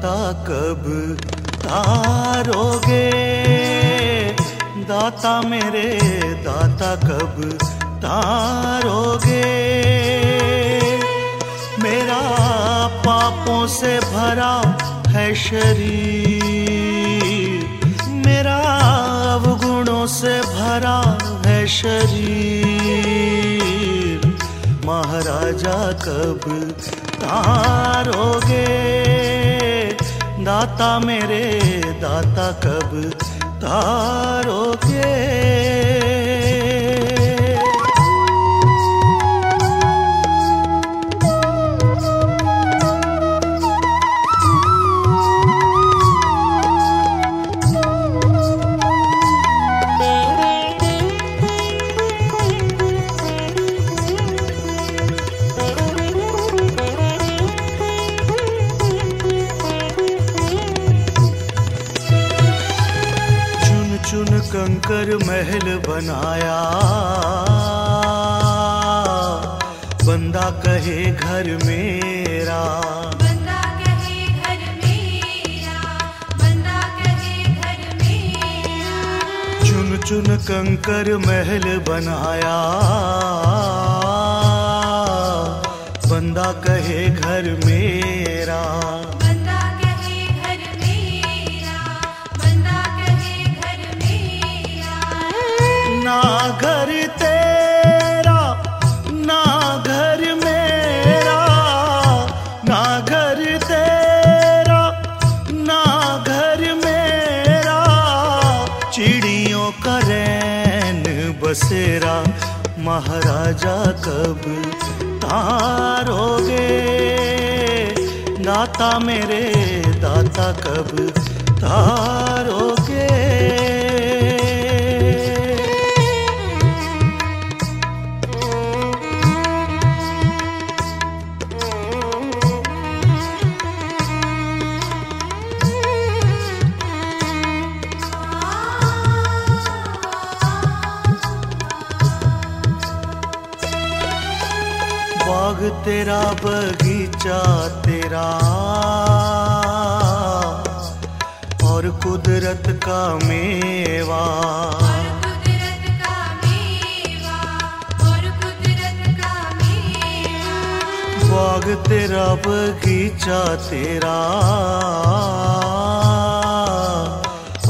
दाता कब तारोगे दाता मेरे, दाता कब तारोगे मेरा पापों से भरा है शरीर। मेरा अवगुणों से भरा है शरीर। महाराजा कब तारोगे दाता मेरे दाता कब तारोगे कंकर महल बनाया। बंदा कहे घर मेरा। बंदा कहे घर मेरा। बंदा कहे घर मेरा। चुन चुन कंकर महल बनाया। बंदा कहे घर मेरा। ना घर तेरा ना घर मेरा ना घर तेरा ना घर मेरा। चिड़ियों का रैन बसेरा, महाराजा कब तारोगे? दाता मेरे दाता कब तारोगे? बाग तेरा बगीचा तेरा। और कुदरत का मेवा। और कुदरत का मेवा और कुदरत का मेवा। बाग तेरा बगीचा तेरा।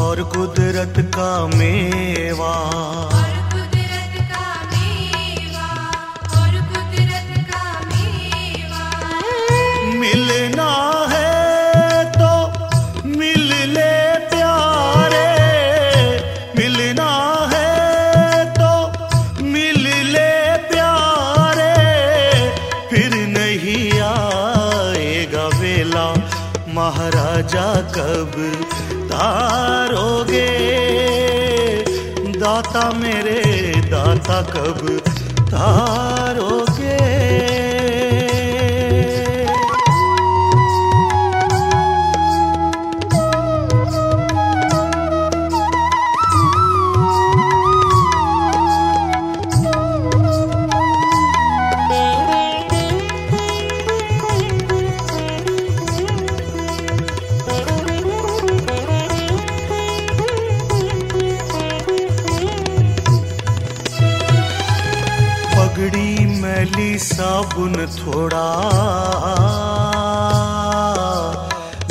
और कुदरत का मेवा। मिलना है तो मिल ले प्यारे। मिलना है तो मिल ले प्यारे। फिर नहीं आएगा वेला। महाराजा कब तारोगे? दाता मेरे दाता कब तारोगे? पगड़ी मैली साबुन थोड़ा।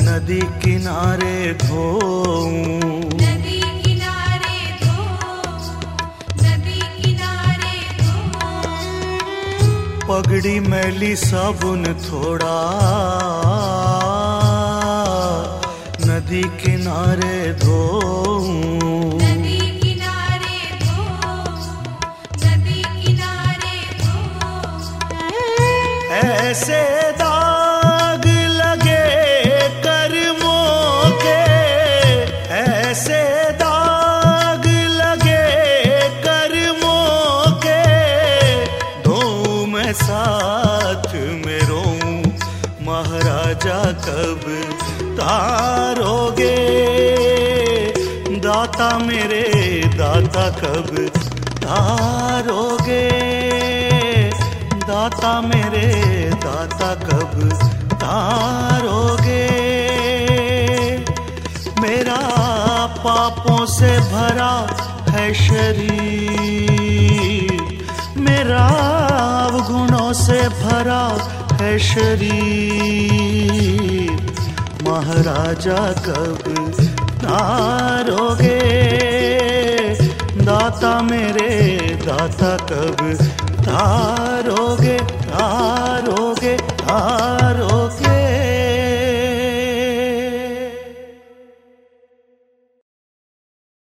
नदी किनारे धोऊं धो। धो। पगड़ी मैली साबुन थोड़ा। नदी किनारे धोऊं ऐसे दाग लगे कर्मों के? ऐसे दाग लगे कर्मों के। धोऊं मैं साथ में रोऊं, महाराजा कब तारोगे? दाता मेरे दाता कब तारोगे? दाता मेरे, दाता कब तारोगे? मेरा पापों से भरा है शरीर। मेरा अवगुणों से भरा है शरीर। महाराजा कब तारोगे? दाता मेरे दाता कब हारोगे हारोगे हार